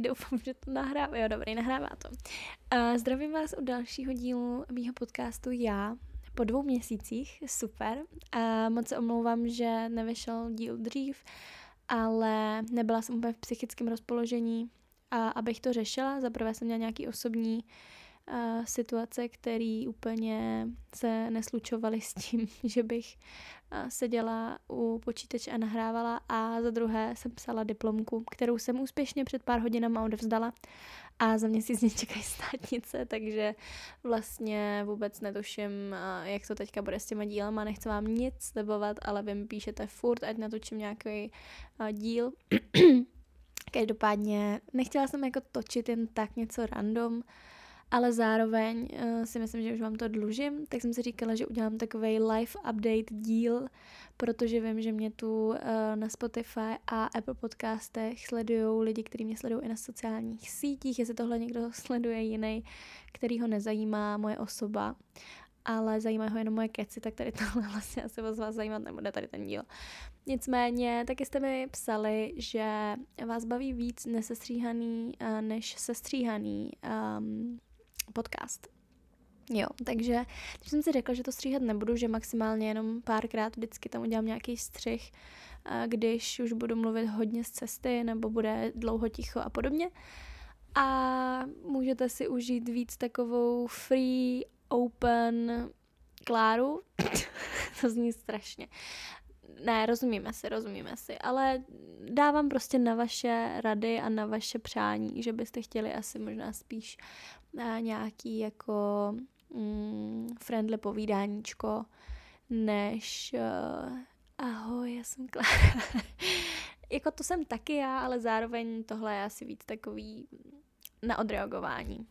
doufám, že to nahrává. Jo, dobrý, nahrává to. Zdravím vás u dalšího dílu mýho podcastu Já, po dvou měsících, super. A moc se omlouvám, že nevyšel díl dřív, ale nebyla jsem úplně v psychickém rozpoložení, a abych to řešila. Zaprvé jsem měla nějaký osobní uh, situace, které úplně se neslučovaly s tím, že bych seděla u počítače a nahrávala a za druhé jsem psala diplomku, kterou jsem úspěšně před pár hodinama odevzdala a za měsíc mě čekají státnice, takže vlastně vůbec netuším, jak to teďka bude s těma dílama, nechci vám nic slibovat, ale vy mi píšete furt, ať natočím nějaký díl. Každopádně nechtěla jsem jako točit jen tak něco random, ale zároveň uh, si myslím, že už vám to dlužím, tak jsem si říkala, že udělám takový live update díl, protože vím, že mě tu uh, na Spotify a Apple podcastech sledují lidi, kteří mě sledují i na sociálních sítích, jestli tohle někdo sleduje jiný, který ho nezajímá moje osoba, ale zajímají ho jenom moje keci, tak tady tohle vlastně asi vás, vás zajímat nebude tady ten díl. Nicméně, taky jste mi psali, že vás baví víc nesestříhaný uh, než sestříhaný um, podcast. Jo, takže když jsem si řekla, že to stříhat nebudu, že maximálně jenom párkrát vždycky tam udělám nějaký střih, když už budu mluvit hodně z cesty nebo bude dlouho ticho a podobně. A můžete si užít víc takovou free, open Kláru. to zní strašně. Ne, rozumíme si, rozumíme si, ale dávám prostě na vaše rady a na vaše přání, že byste chtěli asi možná spíš nějaký jako mm, friendly povídáníčko, než uh, ahoj, já jsem Klára. jako to jsem taky já, ale zároveň tohle je asi víc takový na odreagování.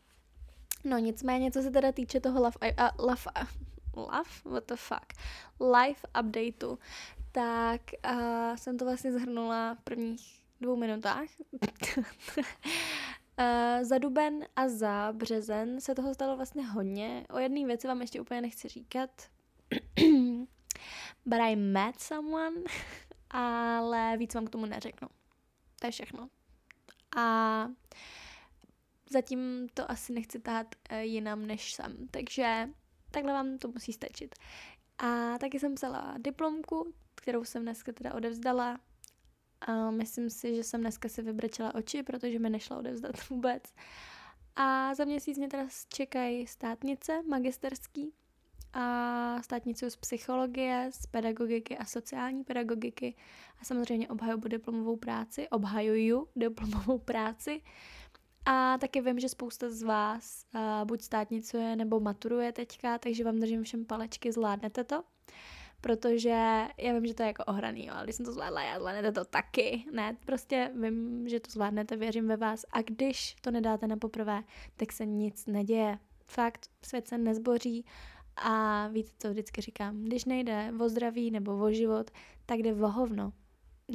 No nicméně, co se teda týče toho love, uh, love, uh, love? What the fuck? Life updateu, tak uh, jsem to vlastně zhrnula v prvních dvou minutách. Uh, za duben a za březen se toho stalo vlastně hodně. O jedné věci vám ještě úplně nechci říkat. But I met someone, ale víc vám k tomu neřeknu. To je všechno. A zatím to asi nechci tahat uh, jinam než jsem, takže takhle vám to musí stačit. A taky jsem psala diplomku, kterou jsem dneska teda odevzdala a myslím si, že jsem dneska si vybrečela oči, protože mi nešlo odevzdat vůbec. A za měsíc mě teda čekají státnice magisterský a státnicu z psychologie, z pedagogiky a sociální pedagogiky. A samozřejmě obhajuju diplomovou práci, obhajuju diplomovou práci. A taky vím, že spousta z vás uh, buď státnicuje nebo maturuje teďka, takže vám držím všem palečky, zvládnete to protože já vím, že to je jako ohraný, jo, ale když jsem to zvládla, já zvládnete to taky, ne, prostě vím, že to zvládnete, věřím ve vás a když to nedáte na poprvé, tak se nic neděje. Fakt, svět se nezboří a víte, co vždycky říkám, když nejde o zdraví nebo o život, tak jde o hovno.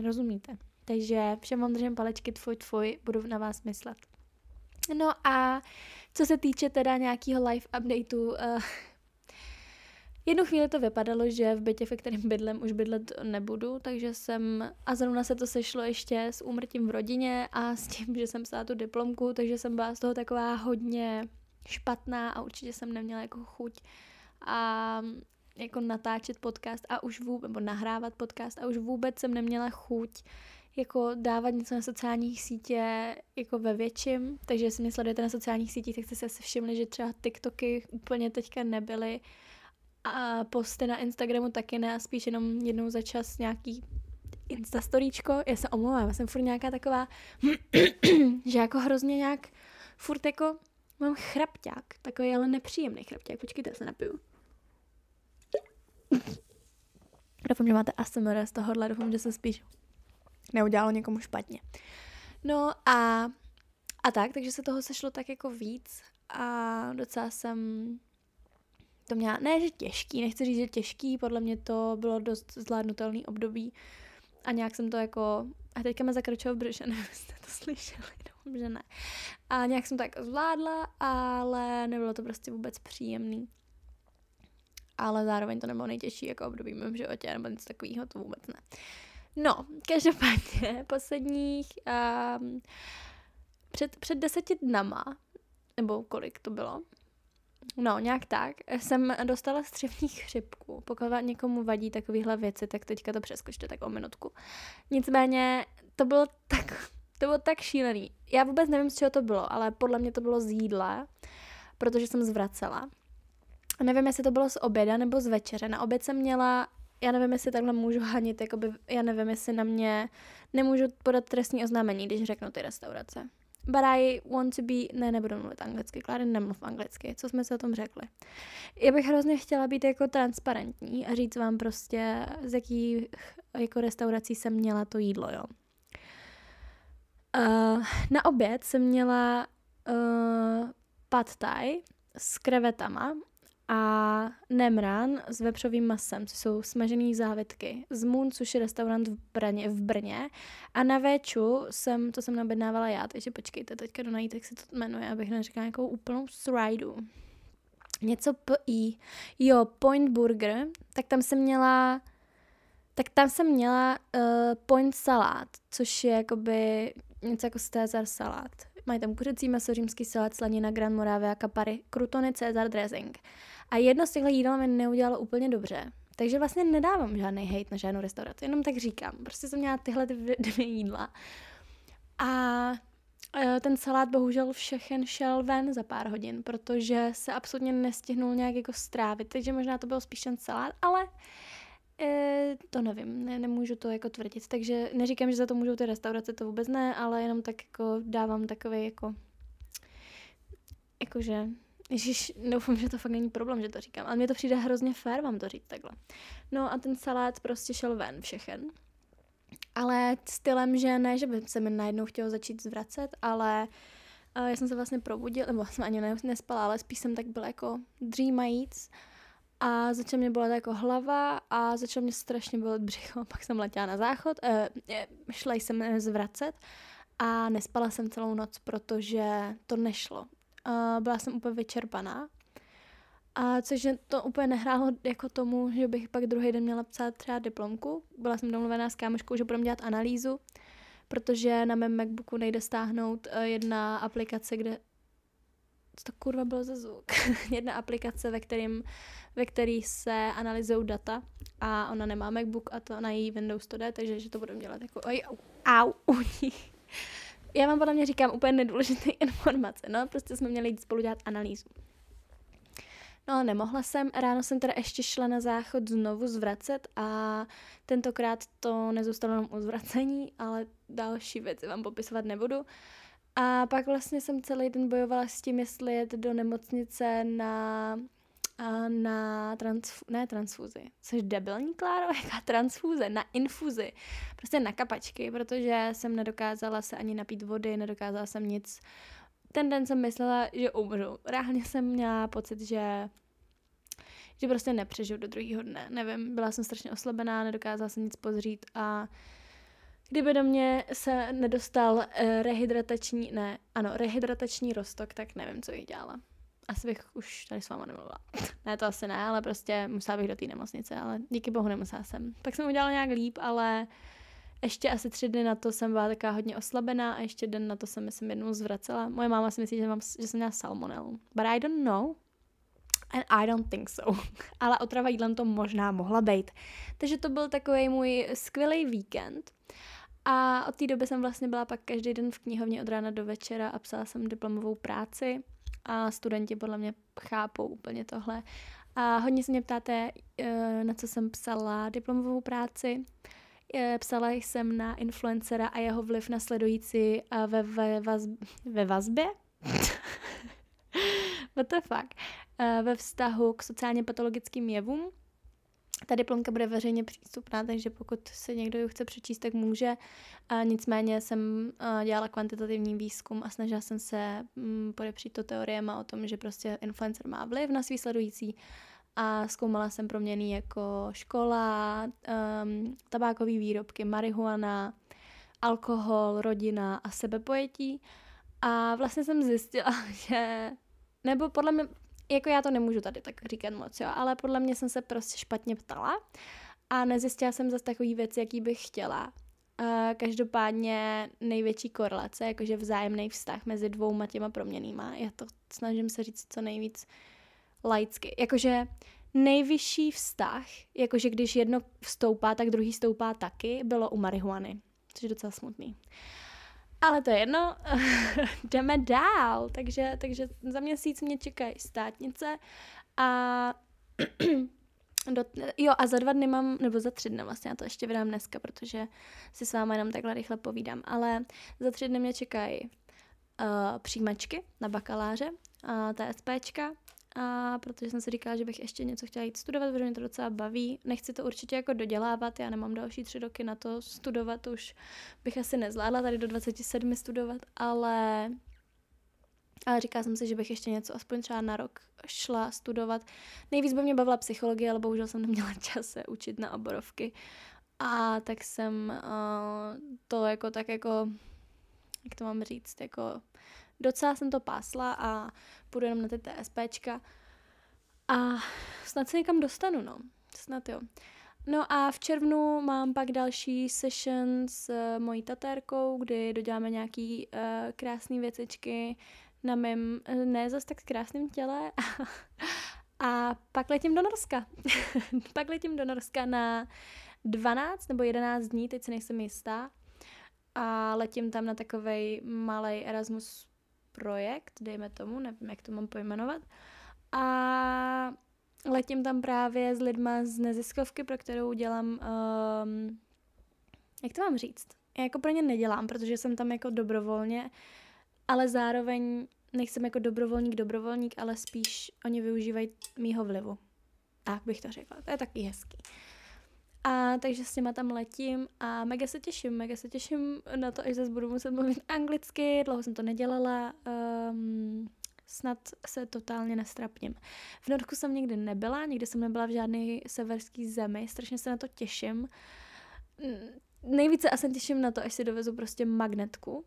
Rozumíte? Takže všem vám držím palečky, tvoj, tvoj, budu na vás myslet. No a co se týče teda nějakého live updateu, uh, Jednu chvíli to vypadalo, že v bytě, ve kterém bydlem, už bydlet nebudu, takže jsem, a zrovna se to sešlo ještě s úmrtím v rodině a s tím, že jsem psala tu diplomku, takže jsem byla z toho taková hodně špatná a určitě jsem neměla jako chuť a jako natáčet podcast a už vůbec, nebo nahrávat podcast a už vůbec jsem neměla chuť jako dávat něco na sociálních sítě jako ve větším, takže jestli mě sledujete na sociálních sítích, tak jste se všimli, že třeba TikToky úplně teďka nebyly a posty na Instagramu taky ne, spíš jenom jednou za čas nějaký Instastoríčko. Já se omlouvám, já jsem furt nějaká taková, že jako hrozně nějak furt jako mám chrapťák, takový ale nepříjemný chrapťák. Počkejte, já se napiju. Doufám, že máte ASMR z tohohle, doufám, že se spíš neudělalo někomu špatně. No a, a tak, takže se toho sešlo tak jako víc a docela jsem to měla, ne, že těžký, nechci říct, že těžký, podle mě to bylo dost zvládnutelný období a nějak jsem to jako, a teďka mě zakročilo v břiše, nevím, jste to slyšeli, doufám, že ne. A nějak jsem to jako zvládla, ale nebylo to prostě vůbec příjemný. Ale zároveň to nebylo nejtěžší jako období v mém životě, nebo nic takového, to vůbec ne. No, každopádně posledních um, před, před deseti dnama, nebo kolik to bylo, No, nějak tak. Jsem dostala střevní chřipku. Pokud někomu vadí takovéhle věci, tak teďka to přeskočte tak o minutku. Nicméně to bylo tak, to bylo tak šílený. Já vůbec nevím, z čeho to bylo, ale podle mě to bylo z jídla, protože jsem zvracela. Nevím, jestli to bylo z oběda nebo z večeře. Na oběd jsem měla, já nevím, jestli takhle můžu hanit, jakoby, já nevím, jestli na mě nemůžu podat trestní oznámení, když řeknu ty restaurace. But I want to be... Ne, nebudu mluvit anglicky. Kláry, nemluv anglicky. Co jsme se o tom řekli? Já bych hrozně chtěla být jako transparentní a říct vám prostě, z jakých jako restaurací jsem měla to jídlo, jo. Uh, na oběd jsem měla uh, pad thai s krevetama a Nemran s vepřovým masem, což jsou smažené závitky. Z Moon, což je restaurant v Brně, v Brně. A na Véču jsem, to jsem nabednávala já, takže počkejte, teďka do najít, jak se to jmenuje, abych neřekla nějakou úplnou srajdu. Něco P.I. Jo, Point Burger, tak tam jsem měla tak tam jsem měla uh, point salát, což je jakoby něco jako Cesar salát. Mají tam kuřecí maso, římský salát, slanina, Gran Moravia, kapary, krutony, Cesar dressing. A jedno z těchto jídel mi neudělalo úplně dobře. Takže vlastně nedávám žádný hate na žádnou restauraci, jenom tak říkám. Prostě jsem měla tyhle dvě jídla. A e, ten salát bohužel všechen šel ven za pár hodin, protože se absolutně nestihnul nějak jako strávit, takže možná to byl spíš ten salát, ale e, to nevím, ne, nemůžu to jako tvrdit, takže neříkám, že za to můžou ty restaurace, to vůbec ne, ale jenom tak jako dávám takový jako jakože Ježíš, doufám, že to fakt není problém, že to říkám, ale mně to přijde hrozně fér vám to říct takhle. No a ten salát prostě šel ven všechen. Ale stylem, že ne, že by se mi najednou chtělo začít zvracet, ale uh, já jsem se vlastně probudil, nebo jsem ani nespala, ale spíš jsem tak byla jako dřímajíc a začala mě bolet jako hlava a začalo mě strašně bolet břicho. Pak jsem letěla na záchod, uh, šla jsem zvracet a nespala jsem celou noc, protože to nešlo a byla jsem úplně vyčerpaná. A což to úplně nehrálo jako tomu, že bych pak druhý den měla psát třeba diplomku. Byla jsem domluvená s kámoškou, že budeme dělat analýzu, protože na mém Macbooku nejde stáhnout uh, jedna aplikace, kde co to kurva bylo za zvuk? jedna aplikace, ve, kterým, ve který se analyzují data a ona nemá Macbook a to na její Windows to jde, takže že to budeme dělat jako oj, au, au, u já vám podle mě říkám úplně nedůležité informace, no, prostě jsme měli jít spolu dělat analýzu. No, nemohla jsem, ráno jsem teda ještě šla na záchod znovu zvracet a tentokrát to nezůstalo jenom o zvracení, ale další věci vám popisovat nebudu. A pak vlastně jsem celý den bojovala s tím, jestli jet do nemocnice na na transfu, ne transfuzi, jsi debilní, Kláro, jaká transfuze, na infuzi, prostě na kapačky, protože jsem nedokázala se ani napít vody, nedokázala jsem nic. Ten den jsem myslela, že umřu. Reálně jsem měla pocit, že že prostě nepřežiju do druhého dne. Nevím, byla jsem strašně oslabená, nedokázala jsem nic pozřít a kdyby do mě se nedostal uh, rehydratační, ne, ano, rehydratační rostok, tak nevím, co bych dělala asi bych už tady s váma nemluvila. ne, to asi ne, ale prostě musela bych do té nemocnice, ale díky bohu nemusela jsem. Pak jsem udělala nějak líp, ale ještě asi tři dny na to jsem byla taková hodně oslabená a ještě den na to jsem, myslím, jednou zvracela. Moje máma si myslí, že, mám, že jsem měla salmonelu. But I don't know. And I don't think so. ale otrava jídlem to možná mohla být. Takže to byl takový můj skvělý víkend. A od té doby jsem vlastně byla pak každý den v knihovně od rána do večera a psala jsem diplomovou práci a studenti podle mě chápou úplně tohle. A hodně se mě ptáte, eh, na co jsem psala diplomovou práci. Eh, psala jsem na influencera a jeho vliv na sledující ve, ve, vaz, ve vazbě. What the fuck? Eh, ve vztahu k sociálně patologickým jevům ta diplomka bude veřejně přístupná, takže pokud se někdo ji chce přečíst, tak může. A nicméně jsem dělala kvantitativní výzkum a snažila jsem se mm, podepřít to teoriema o tom, že prostě influencer má vliv na svý sledující a zkoumala jsem proměny jako škola, um, tabákové výrobky, marihuana, alkohol, rodina a sebepojetí. A vlastně jsem zjistila, že nebo podle mě jako já to nemůžu tady tak říkat moc, jo, ale podle mě jsem se prostě špatně ptala a nezjistila jsem zase takový věc, jaký bych chtěla. Uh, každopádně největší korelace, jakože vzájemný vztah mezi dvouma těma proměnýma. Já to snažím se říct co nejvíc laicky. Jakože nejvyšší vztah, jakože když jedno vstoupá, tak druhý stoupá taky, bylo u marihuany. Což je docela smutný. Ale to je jedno, jdeme dál. Takže, takže za měsíc mě čekají státnice a do, jo a za dva dny mám, nebo za tři dny vlastně, já to ještě vydám dneska, protože si s váma jenom takhle rychle povídám, ale za tři dny mě čekají uh, přijímačky na bakaláře, uh, TSPčka, a protože jsem si říkala, že bych ještě něco chtěla jít studovat, protože mě to docela baví. Nechci to určitě jako dodělávat, já nemám další tři roky na to studovat, už bych asi nezvládla tady do 27 studovat, ale ale říkala jsem si, že bych ještě něco aspoň třeba na rok šla studovat. Nejvíc by mě bavila psychologie, ale bohužel jsem neměla čas se učit na oborovky. A tak jsem uh, to jako tak jako, jak to mám říct, jako docela jsem to pásla a půjdu jenom na ty TSPčka a snad se někam dostanu, no. Snad jo. No a v červnu mám pak další session s uh, mojí tatérkou, kdy doděláme nějaký uh, krásné věcičky na mém uh, ne zas tak krásném těle. a pak letím do Norska. pak letím do Norska na 12 nebo 11 dní, teď si nejsem jistá. A letím tam na takovej malý Erasmus projekt, dejme tomu, nevím, jak to mám pojmenovat. A letím tam právě s lidma z neziskovky, pro kterou dělám, um, jak to mám říct? Já jako pro ně nedělám, protože jsem tam jako dobrovolně, ale zároveň nejsem jako dobrovolník, dobrovolník, ale spíš oni využívají mýho vlivu. Tak bych to řekla. To je taky hezký. A takže s těma tam letím a mega se těším, mega se těším na to, až zase budu muset mluvit anglicky, dlouho jsem to nedělala, um, snad se totálně nestrapním. V Norsku jsem nikdy nebyla, nikdy jsem nebyla v žádné severské zemi, strašně se na to těším. Nejvíce asi těším na to, až si dovezu prostě magnetku,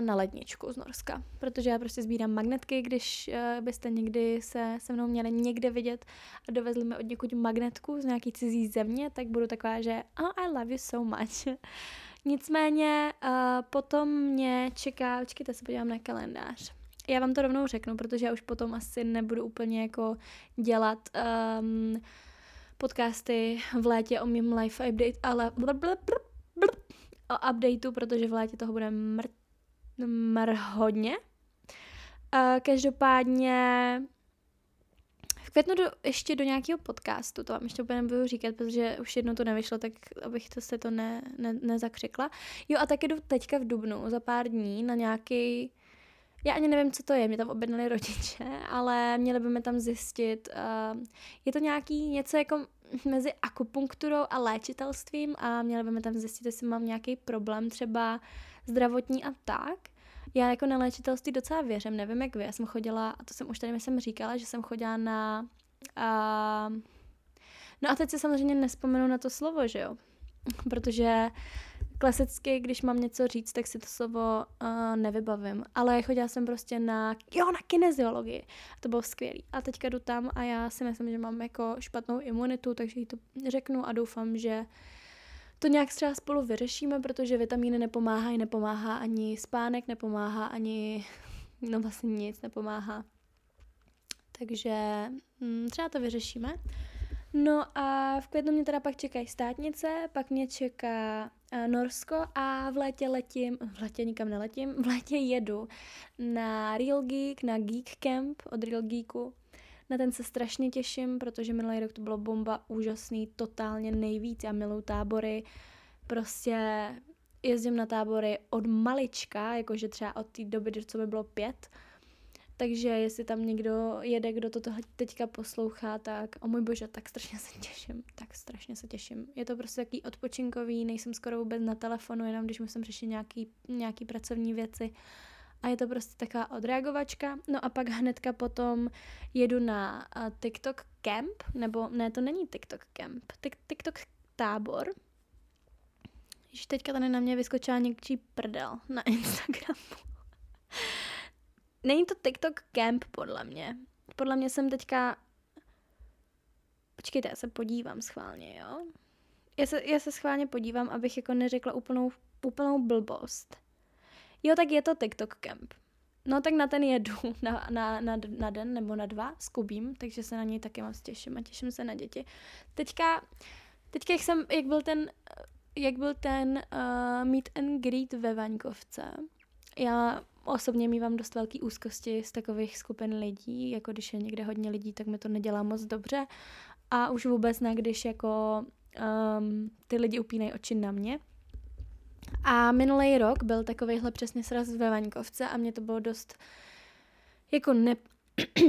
na ledničku z Norska, protože já prostě sbírám magnetky, když uh, byste někdy se se mnou měli někde vidět a dovezli mi od někud magnetku z nějaký cizí země, tak budu taková, že oh, I love you so much. Nicméně uh, potom mě čeká, počkejte se podívám na kalendář. Já vám to rovnou řeknu, protože já už potom asi nebudu úplně jako dělat um, podcasty v létě o mým life update, ale o updateu, protože v létě toho bude mrt mr hodně. Uh, každopádně v květnu do, ještě do nějakého podcastu, to vám ještě úplně nebudu říkat, protože už jednou to nevyšlo, tak abych to se to ne, ne, nezakřikla. Jo a taky jdu teďka v Dubnu za pár dní na nějaký já ani nevím, co to je, mě tam objednali rodiče, ale měli by mi tam zjistit, uh, je to nějaký něco jako mezi akupunkturou a léčitelstvím a měli by mi tam zjistit, jestli mám nějaký problém třeba zdravotní a tak. Já jako na léčitelství docela věřím, nevím jak vy, já jsem chodila, a to jsem už tady jsem říkala, že jsem chodila na... Uh, no a teď se samozřejmě nespomenu na to slovo, že jo? Protože klasicky, když mám něco říct, tak si to slovo uh, nevybavím. Ale chodila jsem prostě na, jo, na kineziologii. To bylo skvělý. A teďka jdu tam a já si myslím, že mám jako špatnou imunitu, takže jí to řeknu a doufám, že to nějak třeba spolu vyřešíme, protože vitamíny nepomáhají, nepomáhá ani spánek, nepomáhá ani, no vlastně nic nepomáhá. Takže hm, třeba to vyřešíme. No a v květnu mě teda pak čekají státnice, pak mě čeká Norsko a v létě letím, v létě nikam neletím, v létě jedu na Real Geek, na Geek Camp od Real Geeku. Na ten se strašně těším, protože minulý rok to bylo bomba úžasný, totálně nejvíc. Já miluju tábory, prostě jezdím na tábory od malička, jakože třeba od té doby, co by bylo pět, takže jestli tam někdo jede, kdo to teďka poslouchá, tak o můj bože, tak strašně se těším, tak strašně se těším. Je to prostě takový odpočinkový, nejsem skoro vůbec na telefonu, jenom když musím řešit nějaký, nějaký pracovní věci. A je to prostě taková odreagovačka. No a pak hnedka potom jedu na uh, TikTok Camp, nebo ne, to není TikTok Camp, TikTok tábor. Již teďka tady na mě vyskočila někčí prdel na Instagramu. Není to TikTok Camp, podle mě. Podle mě jsem teďka... Počkejte, já se podívám schválně, jo? Já se, já se schválně podívám, abych jako neřekla úplnou, úplnou blbost. Jo, tak je to TikTok Camp. No tak na ten jedu na, na, na, na den nebo na dva s Kubím, takže se na něj taky moc těším a těším se na děti. Teďka, teďka jak, jsem, jak byl ten, jak byl ten uh, meet and greet ve Vaňkovce, já osobně mývám dost velký úzkosti z takových skupin lidí, jako když je někde hodně lidí, tak mi to nedělá moc dobře a už vůbec ne, když jako um, ty lidi upínají oči na mě. A minulý rok byl takovýhle přesně sraz ve Vaňkovce a mě to bylo dost jako ne...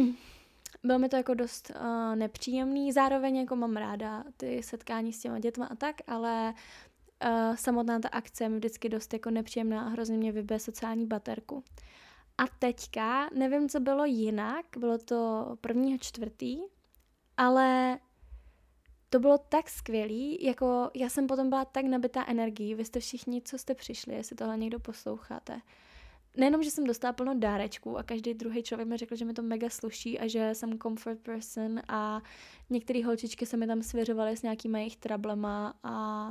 bylo mi to jako dost uh, nepříjemný, zároveň jako mám ráda ty setkání s těma dětma a tak, ale uh, samotná ta akce mi vždycky dost jako nepříjemná a hrozně mě vybije sociální baterku. A teďka, nevím, co bylo jinak, bylo to prvního čtvrtý, ale to bylo tak skvělý, jako já jsem potom byla tak nabitá energií, vy jste všichni, co jste přišli, jestli tohle někdo posloucháte. Nejenom, že jsem dostala plno dárečků a každý druhý člověk mi řekl, že mi to mega sluší a že jsem comfort person a některé holčičky se mi tam svěřovaly s nějakýma jejich trablema a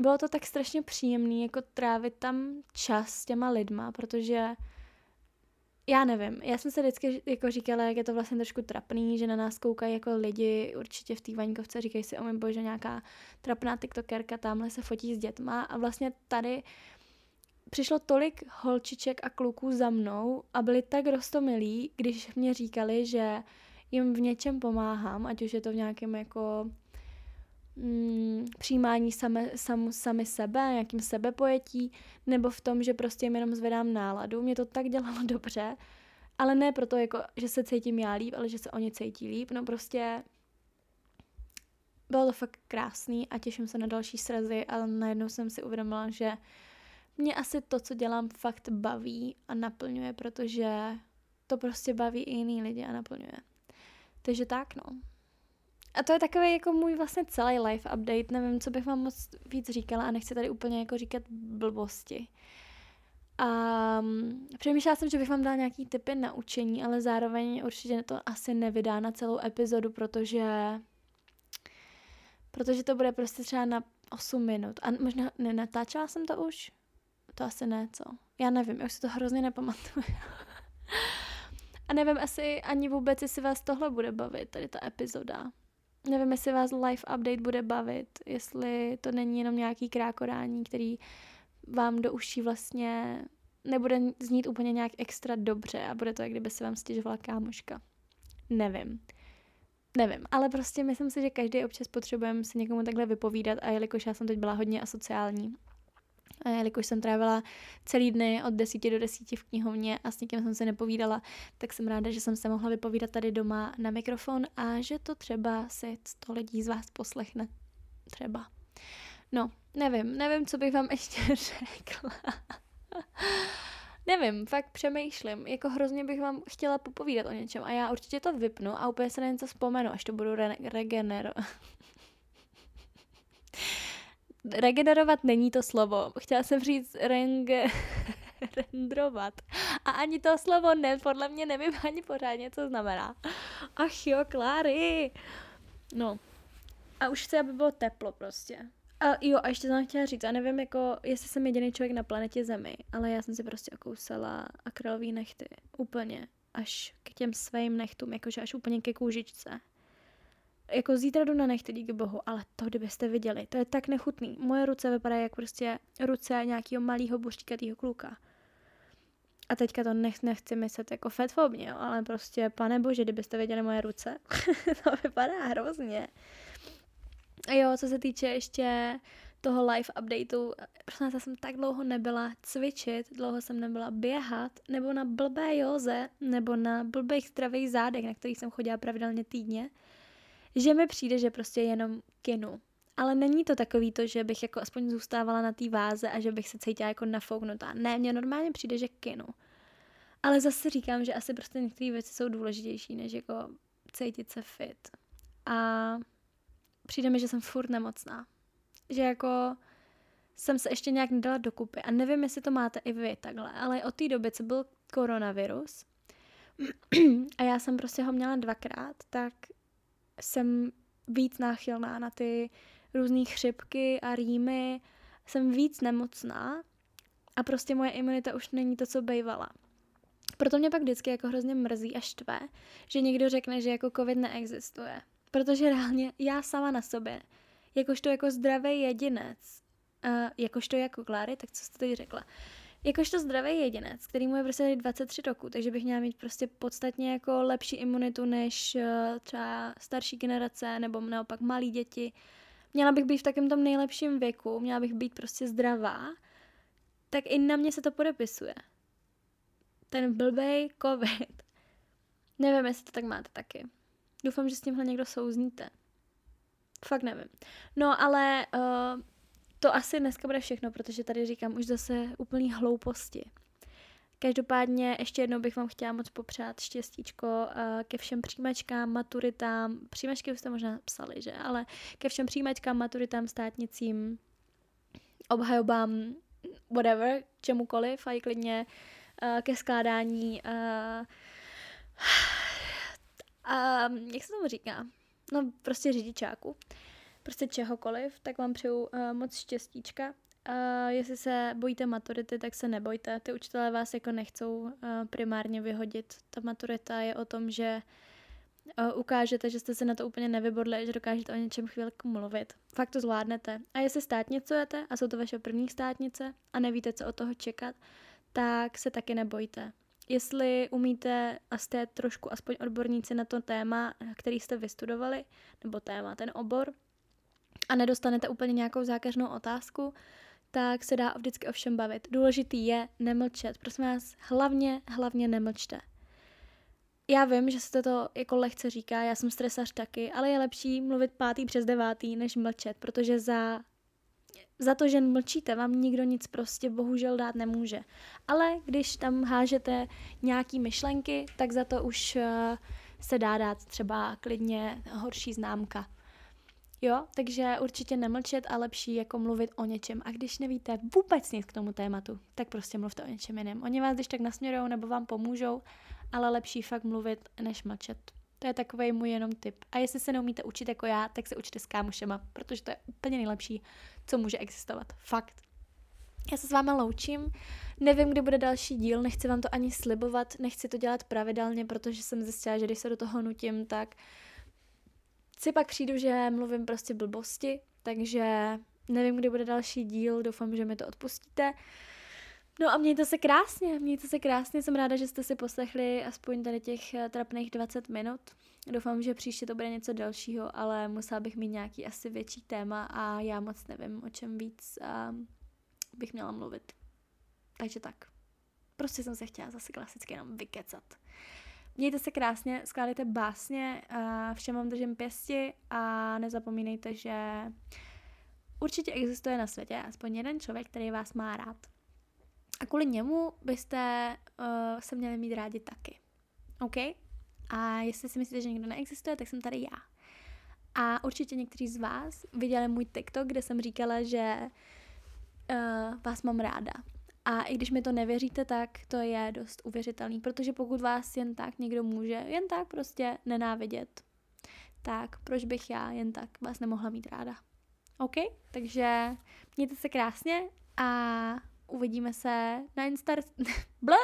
bylo to tak strašně příjemný, jako trávit tam čas s těma lidma, protože já nevím, já jsem se vždycky jako říkala, jak je to vlastně trošku trapný, že na nás koukají jako lidi určitě v té vaňkovce, říkají si, o mém bože, nějaká trapná tiktokerka tamhle se fotí s dětma. A vlastně tady přišlo tolik holčiček a kluků za mnou a byli tak rostomilí, když mě říkali, že jim v něčem pomáhám, ať už je to v nějakém jako mm, přijímání same, sam, sami sebe, nějakým sebepojetí, nebo v tom, že prostě jim jenom zvedám náladu. Mě to tak dělalo dobře, ale ne proto, jako, že se cítím já líp, ale že se oni cítí líp. No prostě bylo to fakt krásný a těším se na další srazy, ale najednou jsem si uvědomila, že mě asi to, co dělám, fakt baví a naplňuje, protože to prostě baví i jiný lidi a naplňuje. Takže tak, no. A to je takový jako můj vlastně celý life update. Nevím, co bych vám moc víc říkala a nechci tady úplně jako říkat blbosti. A um, přemýšlela jsem, že bych vám dala nějaký typy na učení, ale zároveň určitě to asi nevydá na celou epizodu, protože protože to bude prostě třeba na 8 minut. A možná nenatáčela jsem to už? To asi ne, co? Já nevím, já už si to hrozně nepamatuju. A nevím asi ani vůbec, jestli vás tohle bude bavit, tady ta epizoda. Nevím, jestli vás live update bude bavit, jestli to není jenom nějaký krákorání, který vám do uší vlastně nebude znít úplně nějak extra dobře a bude to, jak kdyby se vám stěžovala kámoška. Nevím. Nevím, ale prostě myslím si, že každý občas potřebujeme si někomu takhle vypovídat a jelikož já jsem teď byla hodně asociální a jelikož jsem trávila celý dny od 10 do 10 v knihovně a s někým jsem se nepovídala, tak jsem ráda, že jsem se mohla vypovídat tady doma na mikrofon a že to třeba si 100 lidí z vás poslechne. Třeba. No, nevím, nevím, co bych vám ještě řekla. nevím, fakt přemýšlím. Jako hrozně bych vám chtěla popovídat o něčem a já určitě to vypnu a úplně se na něco vzpomenu, až to budu re- regenerovat. Regenerovat není to slovo. Chtěla jsem říct renge, rendrovat. A ani to slovo ne, podle mě nevím ani pořádně, co znamená. Ach jo, Kláry. No. A už chci, aby bylo teplo prostě. A jo, a ještě jsem chtěla říct, a nevím, jako, jestli jsem jediný člověk na planetě Zemi, ale já jsem si prostě okousala akrylový nechty. Úplně. Až k těm svým nechtům, jakože až úplně ke kůžičce jako zítra jdu na nechty, díky bohu, ale to, kdybyste viděli, to je tak nechutný. Moje ruce vypadají jak prostě ruce nějakého malého buštíkatého kluka. A teďka to nech, nechci myslet jako fetfobně, ale prostě, pane bože, kdybyste viděli moje ruce, to vypadá hrozně. A jo, co se týče ještě toho live updateu, prostě já jsem tak dlouho nebyla cvičit, dlouho jsem nebyla běhat, nebo na blbé joze, nebo na blbých zdravých zádech, na kterých jsem chodila pravidelně týdně že mi přijde, že prostě jenom kinu. Ale není to takový to, že bych jako aspoň zůstávala na té váze a že bych se cítila jako nafouknutá. Ne, mně normálně přijde, že kinu. Ale zase říkám, že asi prostě některé věci jsou důležitější, než jako cítit se fit. A přijde mi, že jsem furt nemocná. Že jako jsem se ještě nějak nedala dokupy. A nevím, jestli to máte i vy takhle, ale od té doby, co byl koronavirus, a já jsem prostě ho měla dvakrát, tak jsem víc náchylná na ty různé chřipky a rýmy, jsem víc nemocná a prostě moje imunita už není to, co bývala. Proto mě pak vždycky jako hrozně mrzí a štve, že někdo řekne, že jako covid neexistuje. Protože reálně já sama na sobě, jakožto jako zdravý jedinec, uh, jakožto jako Kláry, tak co jste teď řekla, jakožto zdravý jedinec, který mu je prostě 23 roku, takže bych měla mít prostě podstatně jako lepší imunitu než uh, třeba starší generace nebo naopak malí děti. Měla bych být v takém tom nejlepším věku, měla bych být prostě zdravá, tak i na mě se to podepisuje. Ten blbej covid. Nevím, jestli to tak máte taky. Doufám, že s tímhle někdo souzníte. Fakt nevím. No ale uh, to asi dneska bude všechno, protože tady říkám už zase úplný hlouposti. Každopádně ještě jednou bych vám chtěla moc popřát štěstíčko uh, ke všem přijímačkám, maturitám, přijímačky už jste možná psali, že? Ale ke všem přijímačkám, maturitám, státnicím, obhajobám, whatever, čemukoliv a i klidně uh, ke skládání uh, uh, jak se tomu říká? No prostě řidičáku. Prostě čehokoliv, tak vám přeju uh, moc štěstíčka. Uh, jestli se bojíte maturity, tak se nebojte. Ty učitelé vás jako nechcou uh, primárně vyhodit. Ta maturita je o tom, že uh, ukážete, že jste se na to úplně nevybodli, že dokážete o něčem chvilku mluvit. Fakt to zvládnete. A jestli státnicujete a jsou to vaše první státnice a nevíte, co od toho čekat, tak se taky nebojte. Jestli umíte a jste trošku aspoň odborníci na to téma, který jste vystudovali, nebo téma, ten obor, a nedostanete úplně nějakou zákeřnou otázku, tak se dá vždycky o všem bavit. Důležitý je nemlčet. Prosím vás, hlavně, hlavně nemlčte. Já vím, že se to jako lehce říká, já jsem stresař taky, ale je lepší mluvit pátý přes devátý, než mlčet, protože za za to, že mlčíte, vám nikdo nic prostě bohužel dát nemůže. Ale když tam hážete nějaký myšlenky, tak za to už uh, se dá dát třeba klidně horší známka. Jo, takže určitě nemlčet a lepší jako mluvit o něčem. A když nevíte vůbec nic k tomu tématu, tak prostě mluvte o něčem jiném. Oni vás když tak nasměrujou nebo vám pomůžou, ale lepší fakt mluvit, než mlčet. To je takový můj jenom tip. A jestli se neumíte učit jako já, tak se učte s kámošema, protože to je úplně nejlepší, co může existovat. Fakt. Já se s váma loučím. Nevím, kdy bude další díl, nechci vám to ani slibovat, nechci to dělat pravidelně, protože jsem zjistila, že když se do toho nutím, tak si pak přijdu, že mluvím prostě blbosti, takže nevím, kdy bude další díl, doufám, že mi to odpustíte. No a mějte se krásně, mějte se krásně, jsem ráda, že jste si poslechli aspoň tady těch eh, trapných 20 minut. Doufám, že příště to bude něco dalšího, ale musela bych mít nějaký asi větší téma a já moc nevím, o čem víc um, bych měla mluvit. Takže tak. Prostě jsem se chtěla zase klasicky jenom vykecat. Mějte se krásně, skládejte básně, všem vám držím pěsti a nezapomínejte, že určitě existuje na světě aspoň jeden člověk, který vás má rád. A kvůli němu byste uh, se měli mít rádi taky. OK? A jestli si myslíte, že někdo neexistuje, tak jsem tady já. A určitě někteří z vás viděli můj TikTok, kde jsem říkala, že uh, vás mám ráda. A i když mi to nevěříte, tak to je dost uvěřitelný, protože pokud vás jen tak někdo může jen tak prostě nenávidět, tak proč bych já jen tak vás nemohla mít ráda? OK? Takže mějte se krásně a uvidíme se na bla.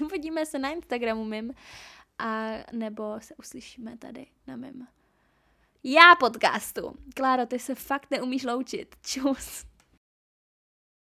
uvidíme se na Instagramu mým a nebo se uslyšíme tady na mém já podcastu. Kláro, ty se fakt neumíš loučit. Čus.